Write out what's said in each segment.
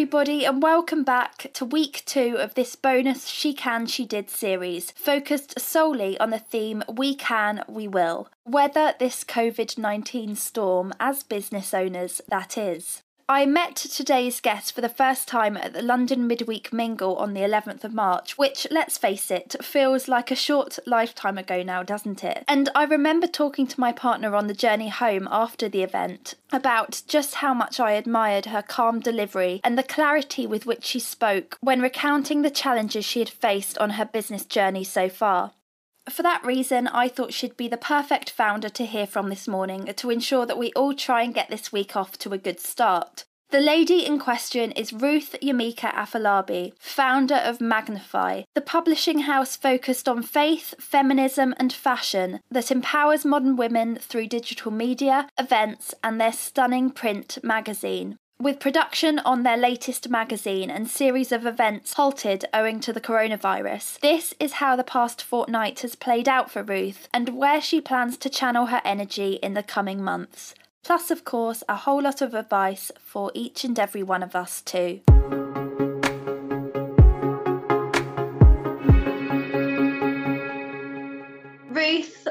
everybody, and welcome back to week two of this bonus She Can, She Did series, focused solely on the theme We Can, We Will. Weather this COVID 19 storm as business owners, that is. I met today's guest for the first time at the London Midweek Mingle on the 11th of March, which, let's face it, feels like a short lifetime ago now, doesn't it? And I remember talking to my partner on the journey home after the event about just how much I admired her calm delivery and the clarity with which she spoke when recounting the challenges she had faced on her business journey so far. For that reason, I thought she'd be the perfect founder to hear from this morning to ensure that we all try and get this week off to a good start. The lady in question is Ruth Yimika Afolabi, founder of Magnify, the publishing house focused on faith, feminism, and fashion that empowers modern women through digital media, events, and their stunning print magazine with production on their latest magazine and series of events halted owing to the coronavirus. This is how the past fortnight has played out for Ruth and where she plans to channel her energy in the coming months. Plus, of course, a whole lot of advice for each and every one of us, too. Ruth,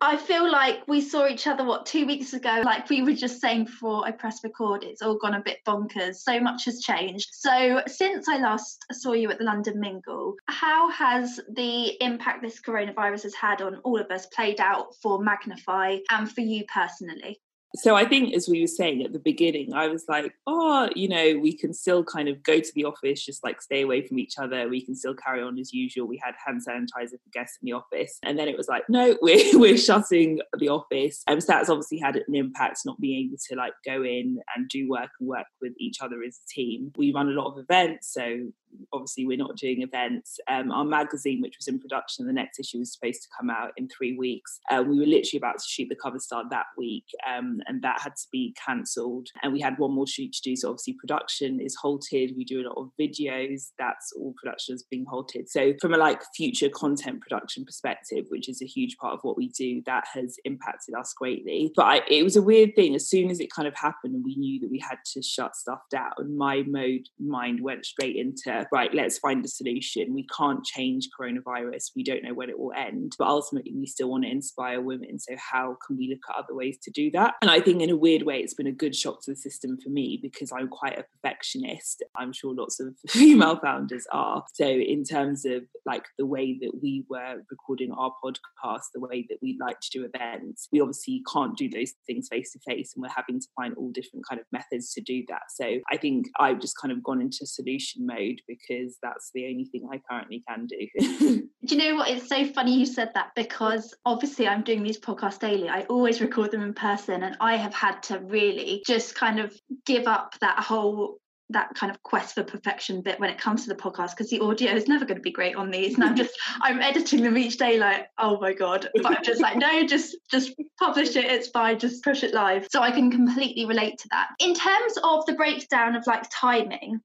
I feel like we saw each other, what, two weeks ago? Like we were just saying before I press record, it's all gone a bit bonkers. So much has changed. So, since I last saw you at the London Mingle, how has the impact this coronavirus has had on all of us played out for Magnify and for you personally? So I think, as we were saying at the beginning, I was like, oh, you know, we can still kind of go to the office, just like stay away from each other. We can still carry on as usual. We had hand sanitizer for guests in the office. And then it was like, no, we're, we're shutting the office. And so that's obviously had an impact, not being able to like go in and do work and work with each other as a team. We run a lot of events. So obviously we're not doing events. Um, our magazine, which was in production, the next issue was supposed to come out in three weeks. Uh, we were literally about to shoot the cover star that week, um, and that had to be cancelled. And we had one more shoot to do. So obviously production is halted. We do a lot of videos. That's all production is being halted. So from a like future content production perspective, which is a huge part of what we do, that has impacted us greatly. But I, it was a weird thing. As soon as it kind of happened we knew that we had to shut stuff down, my mode mind went straight into right, let's find a solution. We can't change coronavirus. We don't know when it will end, but ultimately we still want to inspire women. So how can we look at other ways to do that? And I think in a weird way, it's been a good shock to the system for me because I'm quite a perfectionist. I'm sure lots of female founders are. So in terms of like the way that we were recording our podcast, the way that we like to do events, we obviously can't do those things face to face and we're having to find all different kind of methods to do that. So I think I've just kind of gone into solution mode because that's the only thing I currently can do. do you know what? It's so funny you said that because obviously I'm doing these podcasts daily. I always record them in person, and I have had to really just kind of give up that whole that kind of quest for perfection bit when it comes to the podcast because the audio is never going to be great on these and i'm just i'm editing them each day like oh my god but i'm just like no just just publish it it's fine just push it live so i can completely relate to that in terms of the breakdown of like timing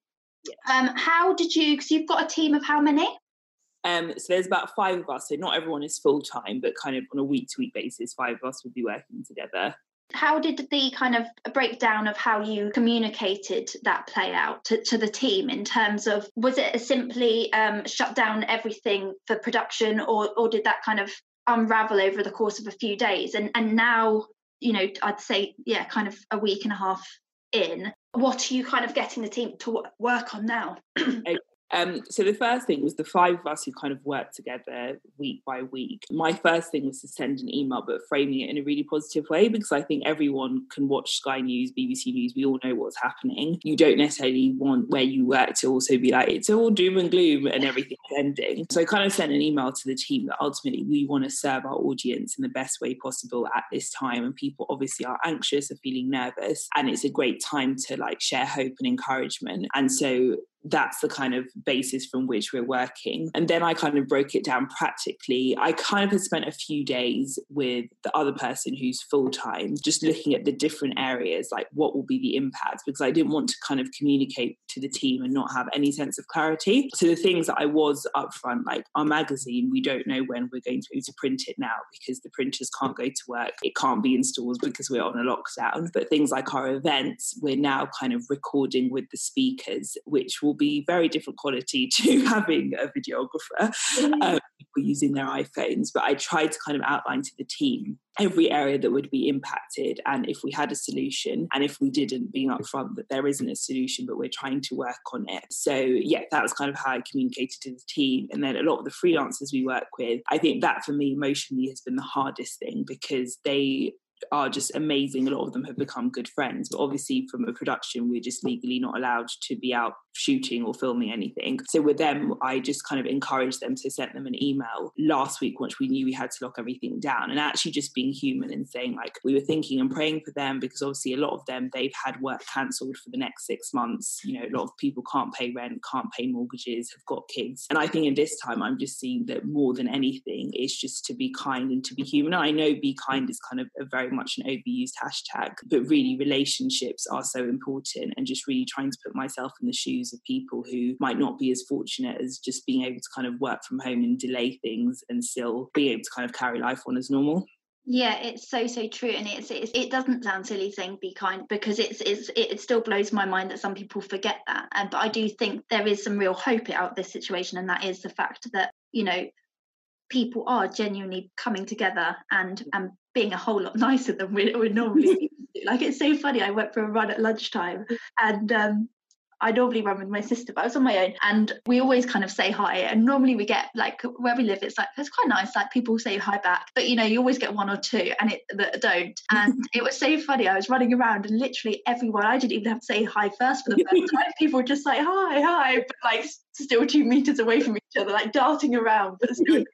um, how did you? Because you've got a team of how many? Um, so there's about five of us. So not everyone is full time, but kind of on a week to week basis, five of us would be working together. How did the kind of breakdown of how you communicated that play out to, to the team in terms of was it simply um, shut down everything for production, or or did that kind of unravel over the course of a few days? And and now you know I'd say yeah, kind of a week and a half in what are you kind of getting the team to work on now? Um, so the first thing was the five of us who kind of worked together week by week. My first thing was to send an email, but framing it in a really positive way because I think everyone can watch Sky News, BBC News. We all know what's happening. You don't necessarily want where you work to also be like it's all doom and gloom and everything's ending. So I kind of sent an email to the team that ultimately we want to serve our audience in the best way possible at this time, and people obviously are anxious, are feeling nervous, and it's a great time to like share hope and encouragement. And so that's the kind of basis from which we're working. And then I kind of broke it down practically. I kind of had spent a few days with the other person who's full time, just looking at the different areas, like what will be the impact, because I didn't want to kind of communicate to the team and not have any sense of clarity. So the things that I was upfront, like our magazine, we don't know when we're going to be able to print it now because the printers can't go to work. It can't be in stores because we're on a lockdown. But things like our events, we're now kind of recording with the speakers, which will will be very different quality to having a videographer. Mm-hmm. Um, using their iPhones, but I tried to kind of outline to the team every area that would be impacted and if we had a solution and if we didn't being upfront that there isn't a solution but we're trying to work on it so yeah that was kind of how i communicated to the team and then a lot of the freelancers we work with i think that for me emotionally has been the hardest thing because they are just amazing. A lot of them have become good friends, but obviously, from a production, we're just legally not allowed to be out shooting or filming anything. So, with them, I just kind of encouraged them to send them an email last week once we knew we had to lock everything down and actually just being human and saying, like, we were thinking and praying for them because obviously, a lot of them, they've had work cancelled for the next six months. You know, a lot of people can't pay rent, can't pay mortgages, have got kids. And I think in this time, I'm just seeing that more than anything, is just to be kind and to be human. I know be kind is kind of a very much an overused hashtag, but really relationships are so important and just really trying to put myself in the shoes of people who might not be as fortunate as just being able to kind of work from home and delay things and still be able to kind of carry life on as normal. Yeah, it's so so true, and it's, it's it doesn't sound silly saying be kind because it's it's it still blows my mind that some people forget that. And but I do think there is some real hope out of this situation, and that is the fact that you know people are genuinely coming together and and being a whole lot nicer than we would normally do. Like it's so funny. I went for a run at lunchtime and um, I normally run with my sister, but I was on my own. And we always kind of say hi. And normally we get like where we live, it's like it's quite nice. Like people say hi back, but you know, you always get one or two and it that don't. And it was so funny. I was running around and literally everyone, I didn't even have to say hi first for the first time. People would just like hi, hi, but like still two meters away from each other, like darting around, but still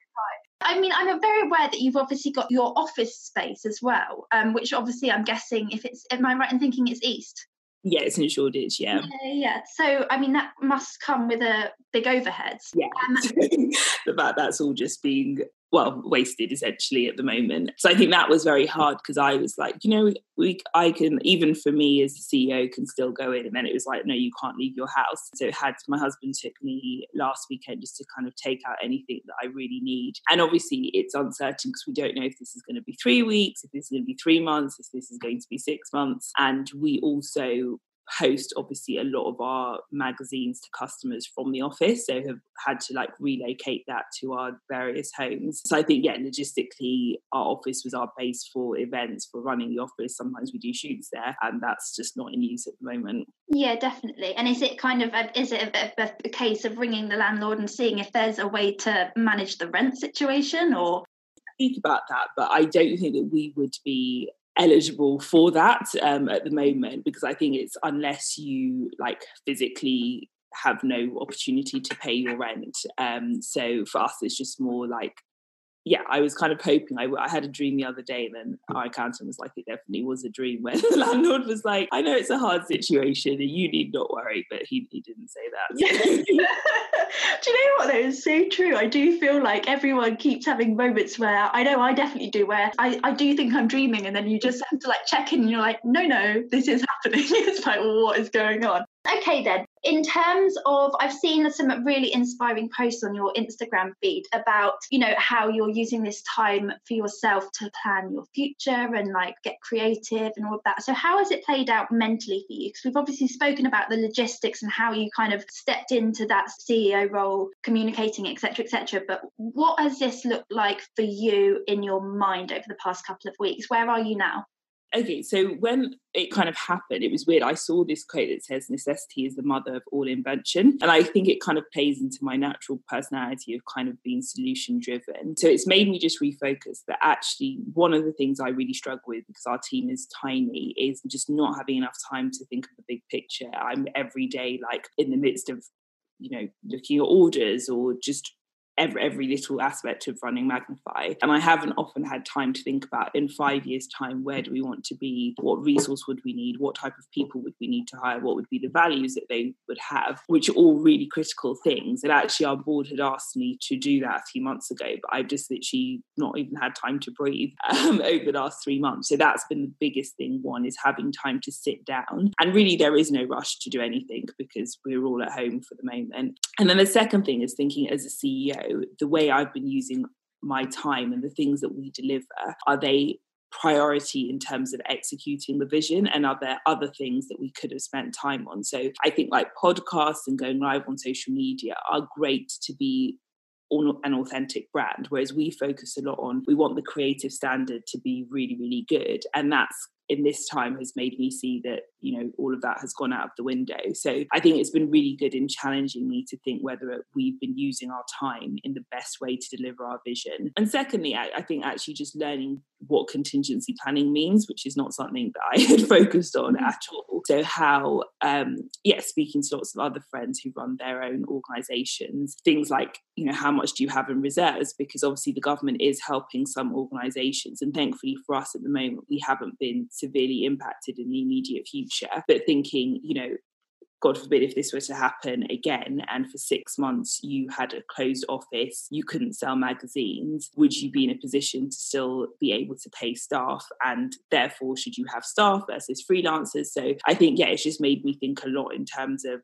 I mean, I'm very aware that you've obviously got your office space as well, um, which obviously I'm guessing if it's, am I right in thinking it's east? Yeah, it's in Shoreditch, yeah. yeah. Yeah, So, I mean, that must come with a big overhead. Yeah. Um, the fact that's all just being well wasted essentially at the moment. So i think that was very hard because i was like you know we i can even for me as the ceo can still go in. And then it was like no you can't leave your house. So it had my husband took me last weekend just to kind of take out anything that i really need. And obviously it's uncertain because we don't know if this is going to be three weeks if this is going to be three months if this is going to be six months. And we also host obviously a lot of our magazines to customers from the office so have had to like relocate that to our various homes. So i think yeah logistically our office was our base for events for running the office. Sometimes we do shoots there and that's just not in use at the moment. Yeah definitely. And is it kind of a, is it a, a, a case of ringing the landlord and seeing if there's a way to manage the rent situation or? Speak about that, but I don't think that we would be eligible for that um, at the moment because I think it's unless you like physically have no opportunity to pay your rent. Um, so for us, it's just more like yeah, I was kind of hoping. I, I had a dream the other day, and then hmm. our accountant was like, "It definitely was a dream." When the landlord was like, "I know it's a hard situation, and you need not worry," but he he didn't say that. do you know what? That is so true. I do feel like everyone keeps having moments where I know I definitely do, where I I do think I'm dreaming, and then you just have to like check in, and you're like, "No, no, this is happening." it's like, well, what is going on? Okay, then. In terms of, I've seen some really inspiring posts on your Instagram feed about, you know, how you're using this time for yourself to plan your future and like get creative and all of that. So, how has it played out mentally for you? Because we've obviously spoken about the logistics and how you kind of stepped into that CEO role, communicating, etc., etc. But what has this looked like for you in your mind over the past couple of weeks? Where are you now? Okay, so when it kind of happened, it was weird. I saw this quote that says necessity is the mother of all invention. And I think it kind of plays into my natural personality of kind of being solution driven. So it's made me just refocus that actually one of the things I really struggle with because our team is tiny is just not having enough time to think of the big picture. I'm every day like in the midst of, you know, looking at orders or just every, every little aspect of running Magnify. And I haven't often had time to think about in five years' time, where do we want to be? What resource would we need? What type of people would we need to hire? What would be the values that they would have? Which are all really critical things. And actually, our board had asked me to do that a few months ago, but I've just literally not even had time to breathe um, over the last three months. So that's been the biggest thing. One is having time to sit down. And really, there is no rush to do anything because we're all at home for the moment. And then the second thing is thinking as a CEO, the way I've been using my time and the things that we deliver, are they priority in terms of executing the vision? And are there other things that we could have spent time on? So i think like podcasts and going live on social media are great to be an authentic brand whereas we focus a lot on we want the creative standard to be really really good. And that's in this time has made me see that you know all of that has gone out of the window. So i think it's been really good in challenging me to think whether we've been using our time in the best way to deliver our vision. And secondly i, I think actually just learning what contingency planning means which is not something that i had focused on mm-hmm. at all. So how um yeah speaking to lots of other friends who run their own organizations things like you know how much do you have in reserves? Because obviously the government is helping some organizations. And thankfully for us at the moment we haven't been severely impacted in the immediate future. But thinking, you know, God forbid if this were to happen again and for six months you had a closed office, you couldn't sell magazines, would you be in a position to still be able to pay staff? And therefore, should you have staff versus freelancers? So I think, yeah, it's just made me think a lot in terms of.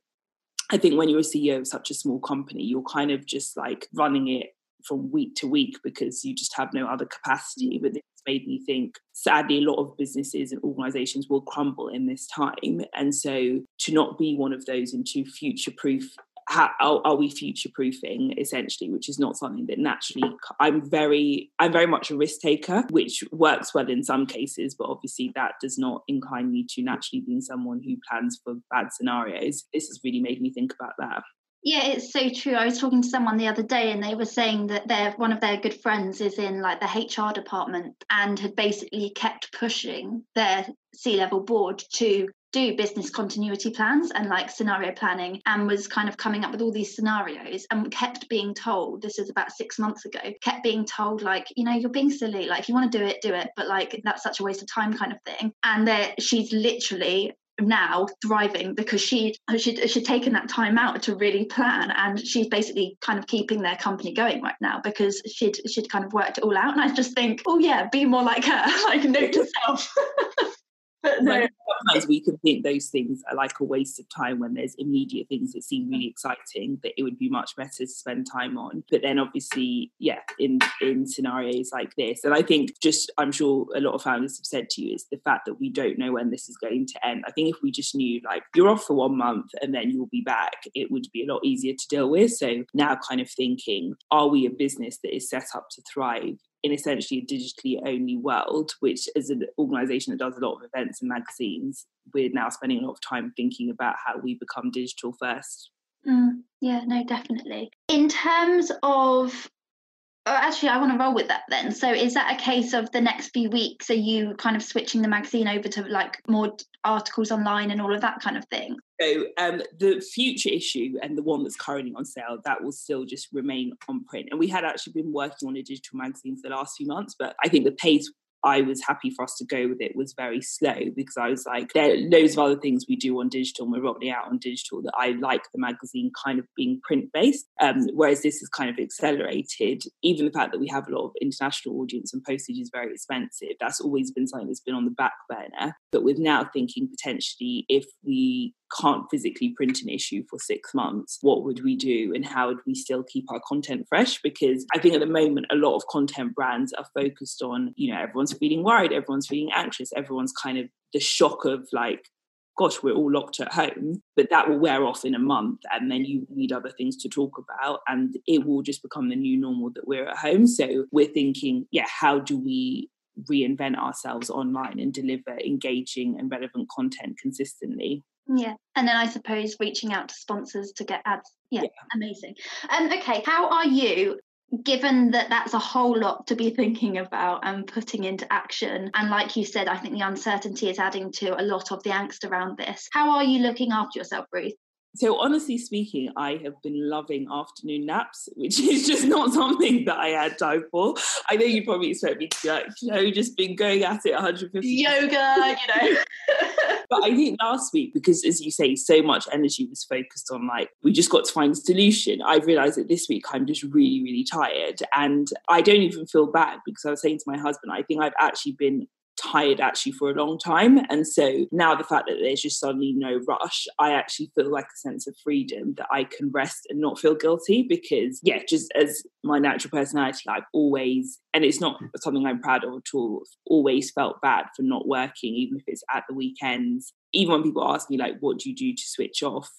I think when you're a CEO of such a small company, you're kind of just like running it from week to week because you just have no other capacity. Mm. But this made me think sadly a lot of businesses and organizations will crumble in this time. And so to not be one of those and to future proof how are, we future proofing essentially which is not something that naturally i'm very i'm very much a risk taker which works well in some cases but obviously that does not incline me to naturally being someone who plans for bad scenarios. This has really made me think about that yeah, it's so true. I was talking to someone the other day and they were saying that their one of their good friends is in like the HR department and had basically kept pushing their C-level board to do business continuity plans and like scenario planning and was kind of coming up with all these scenarios and kept being told this is about six months ago kept being told like you know you're being silly. Like if you want to do it do it. But like that's such a waste of time kind of thing. And that she's literally now thriving because she she'd, she'd taken that time out to really plan and she's basically kind of keeping their company going right now because she'd she'd kind of worked it all out. And I just think oh yeah be more like her like note to self sometimes we can think those things are like a waste of time when there's immediate things that seem really exciting that it would be much better to spend time on. But then obviously, yeah, in in scenarios like this, and I think just I'm sure a lot of founders have said to you is the fact that we don't know when this is going to end. I think if we just knew like you're off for one month and then you'll be back, it would be a lot easier to deal with. So now kind of thinking, are we a business that is set up to thrive in essentially a digitally only world, which as an organization that does a lot of events and magazines, we're now spending a lot of time thinking about how we become digital first. Mm, yeah, no, definitely. In terms of Oh, actually, I want to roll with that then. So, is that a case of the next few weeks? Are you kind of switching the magazine over to like more articles online and all of that kind of thing? So, um, the future issue and the one that's currently on sale, that will still just remain on print. And we had actually been working on a digital magazine for the last few months, but I think the pace I was happy for us to go with it was very slow because I was like, there are loads of other things we do on digital and we're rolling out on digital that I like the magazine kind of being print based. Um, whereas this is kind of accelerated, even the fact that we have a lot of international audience and postage is very expensive. That's always been something that's been on the back burner. But with now thinking potentially if we can't physically print an issue for six months, what would we do and how would we still keep our content fresh? Because I think at the moment, a lot of content brands are focused on, you know, everyone's feeling worried, everyone's feeling anxious, everyone's kind of the shock of like, gosh, we're all locked at home, but that will wear off in a month and then you need other things to talk about and it will just become the new normal that we're at home. So we're thinking, yeah, how do we reinvent ourselves online and deliver engaging and relevant content consistently? Yeah. And then I suppose reaching out to sponsors to get ads. Yeah, yeah. amazing. Um, okay, how are you given that that's a whole lot to be thinking about and putting into action and like you said i think the uncertainty is adding to a lot of the angst around this how are you looking after yourself ruth So, honestly speaking, I have been loving afternoon naps, which is just not something that I had time for. I know you probably expect me to be like, you know, just been going at it 150 yoga, you know. but I think last week, because as you say, so much energy was focused on like, we just got to find a solution. I realized that this week I'm just really, really tired. And I don't even feel bad because I was saying to my husband, I think I've actually been tired actually for a long time. And so now the fact that there's just suddenly no rush, I actually feel like a sense of freedom that I can rest and not feel guilty because, yeah, just as my natural personality, I've always, and it's not something I'm proud of at all, always felt bad for not working, even if it's at the weekends. Even when people ask me, like, what do you do to switch off?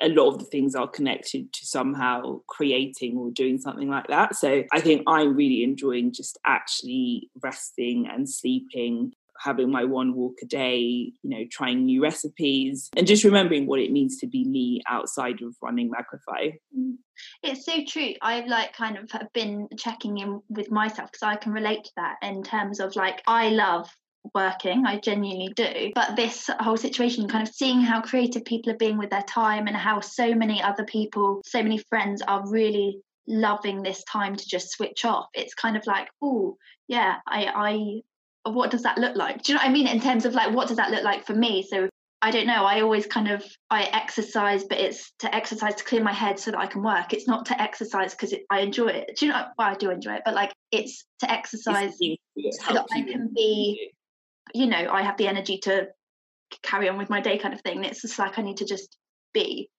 A lot of the things are connected to somehow creating or doing something like that. So I think I'm really enjoying just actually resting and sleeping having my one walk a day, you know, trying new recipes and just remembering what it means to be me outside of running Magnify. Mm. It's so true. I've like kind of been checking in with myself because I can relate to that in terms of like I love working i genuinely do but this whole situation kind of seeing how creative people are being with their time and how so many other people so many friends are really loving this time to just switch off it's kind of like oh yeah i i what does that look like do you know what i mean in terms of like what does that look like for me so I don't know. I always kind of I exercise, but it's to exercise to clear my head so that I can work. It's not to exercise because I enjoy it. Do you know? Well, I do enjoy it, but like it's to exercise so that I can be you know i have the energy to carry on with my day kind of thing it's just like i need to just be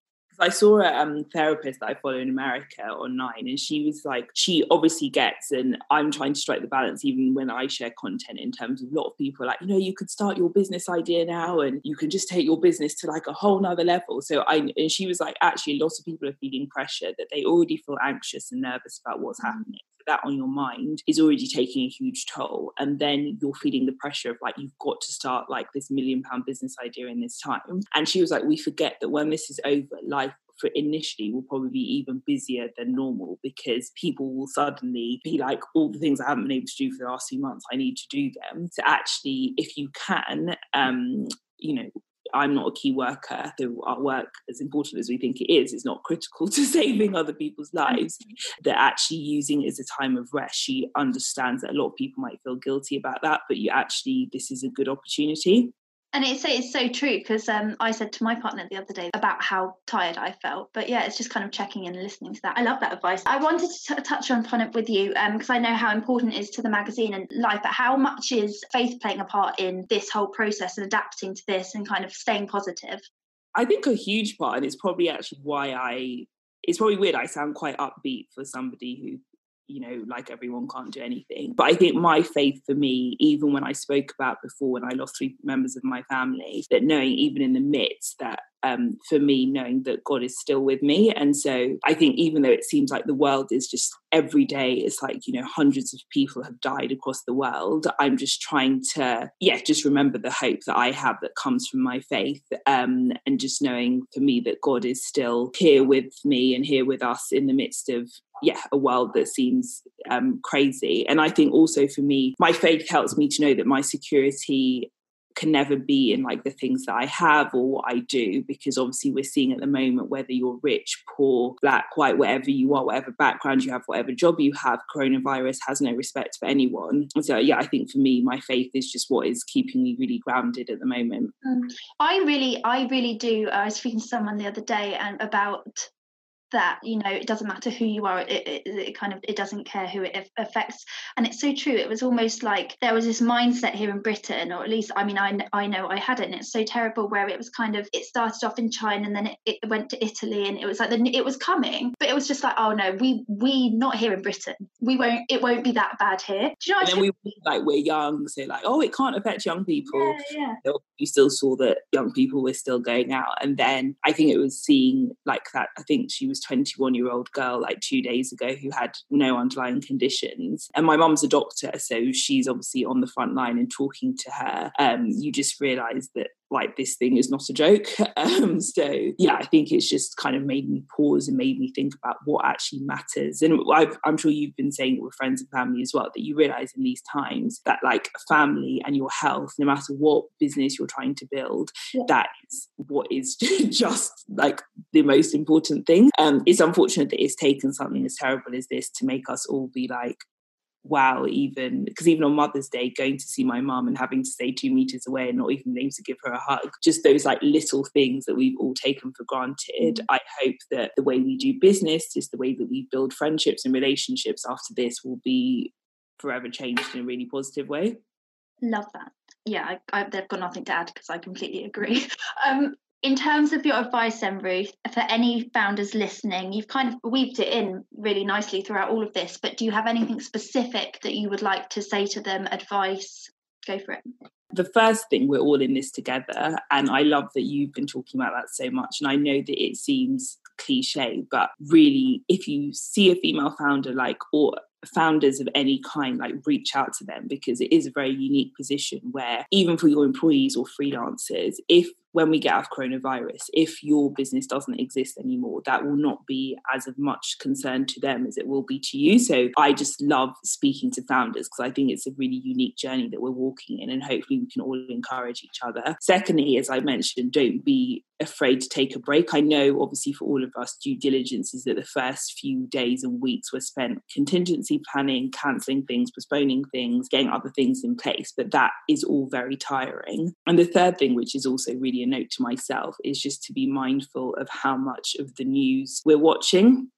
I saw a um, therapist that I follow in America online, and she was like, she obviously gets, and I'm trying to strike the balance even when I share content in terms of a lot of people like, you know, you could start your business idea now and you can just take your business to like a whole nother level. So I, and she was like, actually, a lot of people are feeling pressure that they already feel anxious and nervous about what's mm. happening that on your mind is already taking a huge toll. And then you're feeling the pressure of like, you've got to start like this million pound business idea in this time. And she was like, we forget that when this is over, life for initially will probably be even busier than normal because people will suddenly be like, all the things I haven't been able to do for the last few months, I need to do them. To actually, if you can, um, you know, I'm not a key worker, so our work, as important as we think it is, is not critical to saving other people's lives. Mm-hmm. That actually using it as a time of rest, she understands that a lot of people might feel guilty about that, but you actually, this is a good opportunity. And it's it's so true because um, I said to my partner the other day about how tired I felt. But yeah, it's just kind of checking in and listening to that. I love that advice. I wanted to t- touch on it with you because um, I know how important it is to the magazine and life. But how much is faith playing a part in this whole process and adapting to this and kind of staying positive? I think a huge part, and it's probably actually why I. It's probably weird. I sound quite upbeat for somebody who you know, like everyone can't do anything. But I think my faith for me, even when I spoke about before when I lost three members of my family, that knowing even in the midst that um, for me, knowing that God is still with me. And so I think even though it seems like the world is just every day, it's like, you know, hundreds of people have died across the world. I'm just trying to, yeah, just remember the hope that I have that comes from my faith. Um, and just knowing for me that God is still here with me and here with us in the midst of yeah, a world that seems um, crazy. And I think also for me, my faith helps me to know that my security can never be in like the things that I have or what I do, because obviously we're seeing at the moment whether you're rich, poor, black, white, whatever you are, whatever background you have, whatever job you have, coronavirus has no respect for anyone. So, yeah, I think for me, my faith is just what is keeping me really grounded at the moment. Um, I really, I really do. I was speaking to someone the other day and about that you know it doesn't matter who you are it, it, it, kind of it doesn't care who it affects. And it's so true it was almost like there was this mindset here in britain or at least i mean i, I know i had it and it's so terrible where it was kind of it started off in china and then it, it went to italy and it was like the, it was coming but it was just like oh no we we not here in britain. We won't it won't be that bad here. Do you know and then we like we're young so like oh it can't affect young people. Yeah, yeah. you still saw that young people were still going out and then i think it was seeing like that i think she was 21 year old girl like two days ago who had no underlying conditions. And my mum's a doctor, so she's obviously on the front line and talking to her. Um, you just realize that like this thing is not a joke. Um, so yeah, I think it's just kind of made me pause and made me think about what actually matters. And i am sure you've been saying it with friends and family as well that you realize in these times that like family and your health, no matter what business you're trying to build, yeah. that is what is just like the most important thing. Um, it's unfortunate that it's taken something as terrible as this to make us all be like, wow, even because even on Mother's Day, going to see my mum and having to stay two meters away and not even being able to give her a hug, just those like little things that we've all taken for granted. Mm. I hope that the way we do business, just the way that we build friendships and relationships after this will be forever changed in a really positive way. Love that. Yeah, I, I, they've got nothing to add because I completely agree. Um, in terms of your advice then ruth for any founders listening you've kind of weaved it in really nicely throughout all of this but do you have anything specific that you would like to say to them advice? Go for it. The first thing we're all in this together and i love that you've been talking about that so much and i know that it seems cliche but really if you see a female founder like or founders of any kind like reach out to them because it is a very unique position where even for your employees or freelancers if when we get out of coronavirus, if your business doesn't exist anymore, that will not be as of much concern to them as it will be to you. So I just love speaking to founders because I think it's a really unique journey that we're walking in, and hopefully we can all encourage each other. Secondly, as I mentioned, don't be afraid to take a break. I know, obviously, for all of us, due diligence is that the first few days and weeks were spent contingency planning, cancelling things, postponing things, getting other things in place, but that is all very tiring. And the third thing, which is also really a note to myself is just to be mindful of how much of the news we're watching.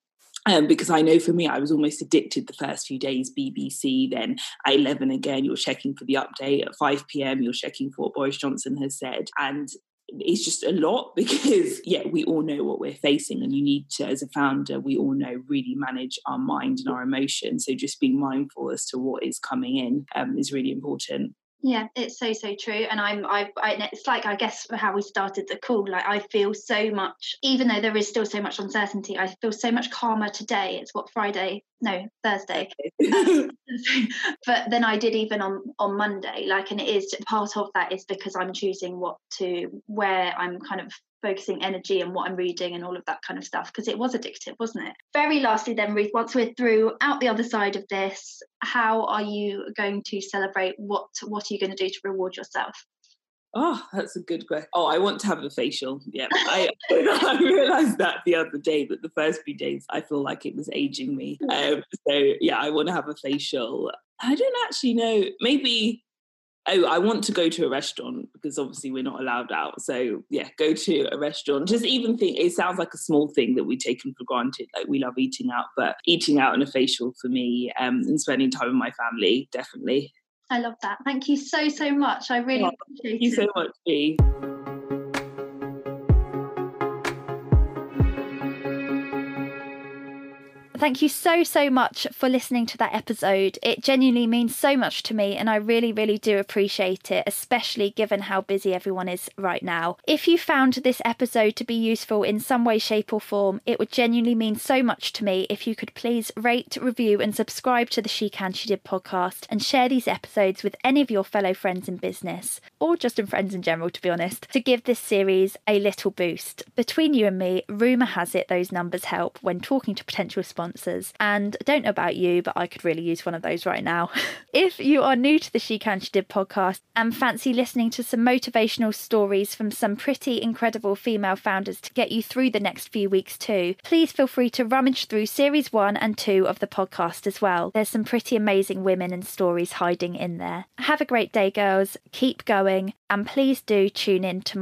Um, because I know for me, I was almost addicted the first few days. BBC, then at 11 again, you're checking for the update. At 5 p.m., you're checking for what Boris Johnson has said. And it's just a lot because, yeah, we all know what we're facing. And you need to, as a founder, we all know, really manage our mind and our emotions. So just being mindful as to what is coming in um, is really important. Yeah, it's so so true, and I'm I, I it's like I guess how we started the call. Like I feel so much, even though there is still so much uncertainty. I feel so much calmer today. It's what Friday, no Thursday, um, but then I did even on on Monday. Like, and it is part of that is because I'm choosing what to where I'm kind of focusing energy and what I'm reading and all of that kind of stuff because it was addictive, wasn't it? Very lastly, then, Ruth, once we're through out the other side of this, how are you going to celebrate? What What are you going to do to reward yourself? Oh, that's a good question. Oh, I want to have a facial. Yeah, I, I realized that the other day. But the first few days, I feel like it was aging me. Um, so yeah, I want to have a facial. I don't actually know. Maybe oh, I want to go to a restaurant because obviously we're not allowed out. So yeah, go to a restaurant. Just even think it sounds like a small thing that we taken for granted. Like we love eating out, but eating out and a facial for me um, and spending time with my family, definitely. I love that. Thank you so so much. I really appreciate it. Thank you so much, Bea. Thank you so, so much for listening to that episode. It genuinely means so much to me, and I really, really do appreciate it, especially given how busy everyone is right now. If you found this episode to be useful in some way, shape, or form, it would genuinely mean so much to me if you could please rate, review, and subscribe to the She Can She Did podcast and share these episodes with any of your fellow friends in business, or just in friends in general, to be honest, to give this series a little boost. Between you and me, rumour has it those numbers help when talking to potential sponsors sponsors. And I don't know about you, but I could really use one of those right now. if you are new to the She Can She Did podcast and fancy listening to some motivational stories from some pretty incredible female founders to get you through the next few weeks too, please feel free to rummage through series one and two of the podcast as well. There's some pretty amazing women and stories hiding in there. Have a great day, girls. Keep going, and please do tune in to